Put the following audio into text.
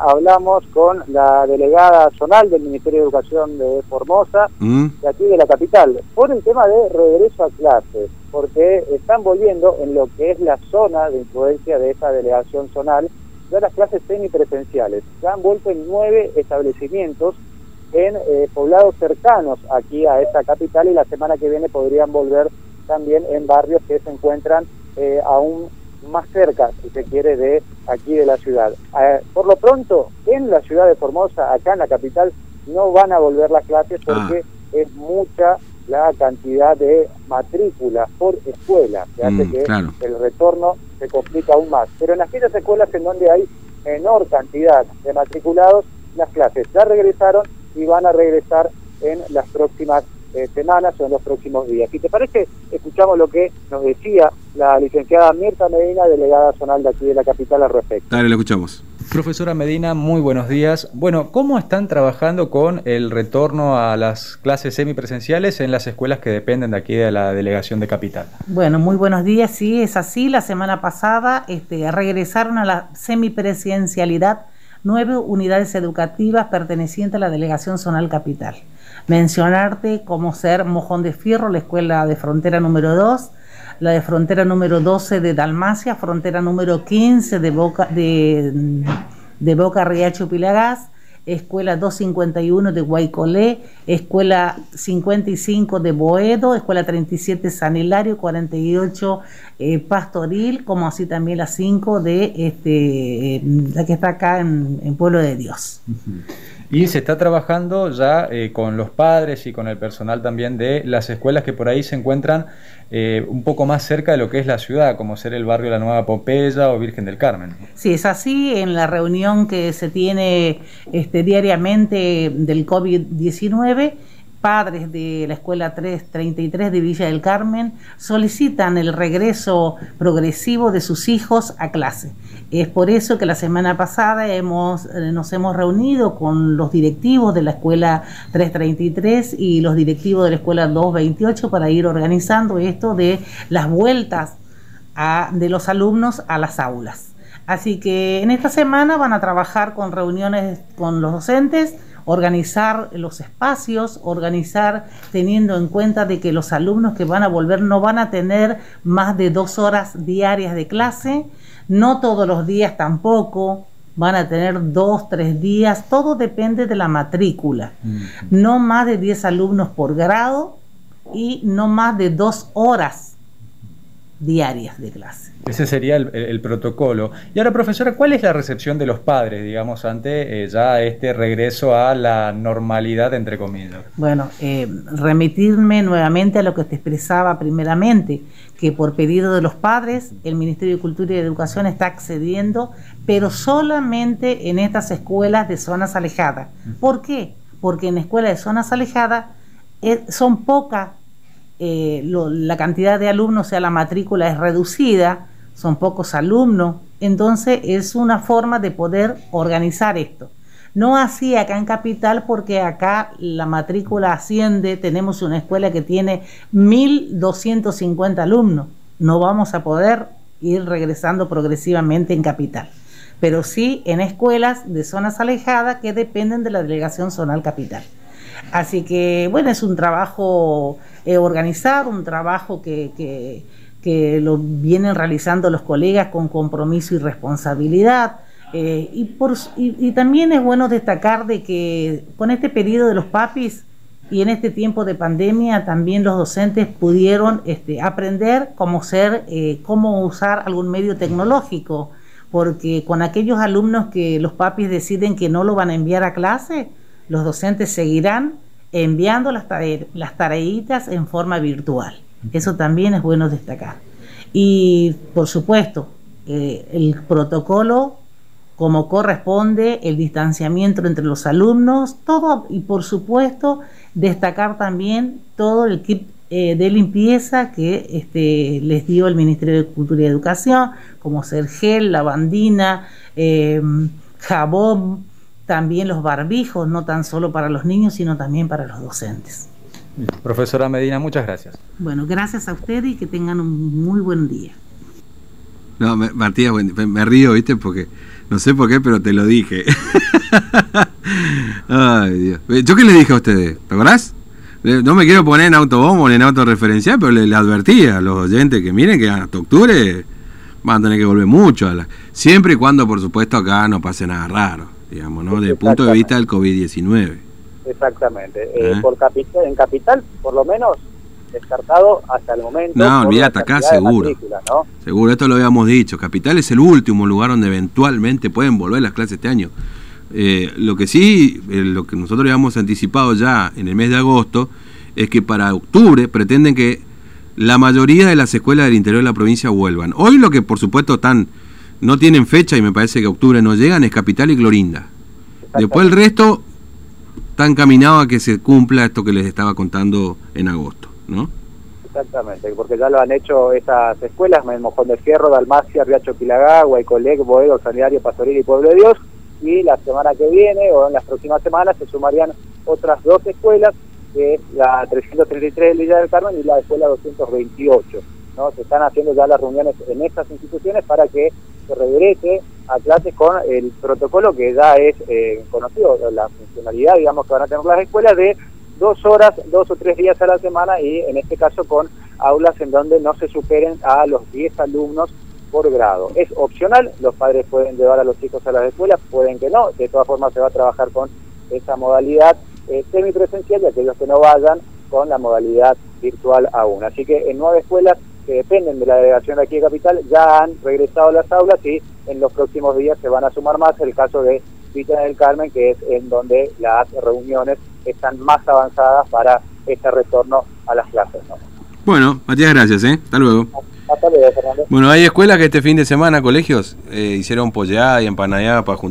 Hablamos con la delegada zonal del Ministerio de Educación de Formosa, ¿Mm? de aquí de la capital, por el tema de regreso a clases, porque están volviendo en lo que es la zona de influencia de esa delegación zonal, ya las clases semipresenciales. Ya han vuelto en nueve establecimientos en eh, poblados cercanos aquí a esta capital y la semana que viene podrían volver también en barrios que se encuentran eh, aún más cerca, si se quiere, de aquí de la ciudad. Eh, por lo pronto, en la ciudad de Formosa, acá en la capital, no van a volver las clases porque es mucha la cantidad de matrículas por escuela, que hace Mm, que claro. el retorno se complica aún más. Pero en aquellas escuelas en donde hay menor cantidad de matriculados, las clases ya regresaron y van a regresar en las próximas eh, semanas o en los próximos días. Si te parece, escuchamos lo que nos decía la licenciada Mirta Medina, delegada zonal de aquí de la capital al respecto. Dale, lo escuchamos. Profesora Medina, muy buenos días. Bueno, ¿cómo están trabajando con el retorno a las clases semipresenciales en las escuelas que dependen de aquí de la delegación de Capital? Bueno, muy buenos días. Sí, es así. La semana pasada este, regresaron a la semipresencialidad nueve unidades educativas pertenecientes a la Delegación Zonal Capital. Mencionarte como ser Mojón de Fierro, la escuela de frontera número 2, la de frontera número 12 de Dalmacia, frontera número 15 de Boca, de, Boca Riacho Pilagás, Escuela 251 de Guaycolé, Escuela 55 de Boedo, Escuela 37 San Hilario, 48 eh, Pastoril, como así también la 5 de este, eh, la que está acá en, en Pueblo de Dios. Y se está trabajando ya eh, con los padres y con el personal también de las escuelas que por ahí se encuentran eh, un poco más cerca de lo que es la ciudad, como ser el barrio La Nueva Pompeya o Virgen del Carmen. Sí, es así. En la reunión que se tiene este, diariamente del COVID-19, padres de la Escuela 333 de Villa del Carmen solicitan el regreso progresivo de sus hijos a clase. Es por eso que la semana pasada hemos, eh, nos hemos reunido con los directivos de la Escuela 333 y los directivos de la Escuela 228 para ir organizando esto de las vueltas de los alumnos a las aulas. Así que en esta semana van a trabajar con reuniones con los docentes, organizar los espacios, organizar teniendo en cuenta de que los alumnos que van a volver no van a tener más de dos horas diarias de clase, no todos los días tampoco, van a tener dos, tres días, todo depende de la matrícula. No más de 10 alumnos por grado y no más de dos horas diarias de clase. Ese sería el, protocolo. Y ahora, profesora, ¿cuál es la recepción de los padres, digamos, ante eh, ya este regreso a la normalidad, entre comillas? Bueno, eh, remitirme nuevamente a lo que te expresaba primeramente, que por pedido de los padres, el Ministerio de Cultura y Educación está accediendo, pero solamente en estas escuelas de zonas alejadas. ¿Por qué? Porque en escuelas de zonas alejadas eh, son pocas, eh, la cantidad de alumnos, o sea, la matrícula es reducida, son pocos alumnos, entonces es una forma de poder organizar esto. No así acá en Capital porque acá la matrícula asciende, tenemos una escuela que tiene 1.250 alumnos. No vamos a poder ir regresando progresivamente en Capital, pero sí en escuelas de zonas alejadas que dependen de la Delegación Zonal Capital. Así que, bueno, es un trabajo eh, organizar, un trabajo que, que- que lo vienen realizando los colegas con compromiso y responsabilidad. Eh, y, por, y también es bueno destacar de que con este pedido de los papis y en este tiempo de pandemia también los docentes pudieron este, aprender cómo ser, eh, cómo usar algún medio tecnológico, porque con aquellos alumnos que los papis deciden que no lo van a enviar a clase, los docentes seguirán enviando las, tare- las tareitas en forma virtual. Eso también es bueno destacar. Y por supuesto, eh, el protocolo como corresponde, el distanciamiento entre los alumnos, todo, y por supuesto, destacar también todo el kit eh, de limpieza que este, les dio el Ministerio de Cultura y Educación, como ser gel, lavandina, eh, jabón, también los barbijos, no tan solo para los niños, sino también para los docentes. Profesora Medina, muchas gracias. Bueno, gracias a ustedes y que tengan un muy buen día. No, Matías, me, río, ¿viste? Porque No sé por qué, pero te lo dije. Ay, Dios. ¿Yo qué le dije a ustedes? ¿Te acordás? No me quiero poner en autobombo ni en autorreferencial, pero le, advertía a los oyentes que miren que hasta octubre van a tener que volver mucho. A la, siempre y cuando, por supuesto, acá no pase nada raro, digamos, ¿no? Desde el punto de vista del COVID-19. Exactamente. Eh, por capital, en capital, por lo menos, descartado hasta el momento. No, olvídate acá, seguro. Seguro, esto lo habíamos dicho. Capital es el último lugar donde eventualmente pueden volver las clases este año. Eh, lo que sí, eh, lo que nosotros habíamos anticipado ya en el mes de agosto, es que para octubre pretenden que la mayoría de las escuelas del interior de la provincia vuelvan. Hoy lo que por supuesto están, no tienen fecha y me parece que octubre no llegan es Capital y Clorinda. Después el resto está encaminado a que se cumpla esto que les estaba contando en agosto, ¿no? Exactamente, porque ya lo han hecho esas escuelas, Mojón de Fierro, Dalmacia, Riacho Pilagá, Guaycolec, Boedo, Sanitario, Pastoril y Pueblo de Dios, y la semana que viene o en las próximas semanas se sumarían otras dos escuelas, que es la 333 de Villa del Carmen y la escuela 228. ¿no? Se están haciendo ya las reuniones en estas instituciones para que se regrese a clases con el protocolo que ya es eh, conocido, la funcionalidad, digamos, que van a tener las escuelas de dos horas, dos o tres días a la semana y en este caso con aulas en donde no se superen a los 10 alumnos por grado. Es opcional, los padres pueden llevar a los chicos a las escuelas, pueden que no, de todas formas se va a trabajar con esa modalidad eh, semipresencial y aquellos que no vayan con la modalidad virtual aún. Así que en nueve escuelas que dependen de la delegación de aquí de Capital ya han regresado a las aulas y en los próximos días se van a sumar más el caso de Villa del Carmen, que es en donde las reuniones están más avanzadas para este retorno a las clases. Bueno, Matías, gracias. ¿eh? Hasta luego. Bueno, hay escuelas que este fin de semana, colegios, eh, hicieron polleada y empanada para juntar.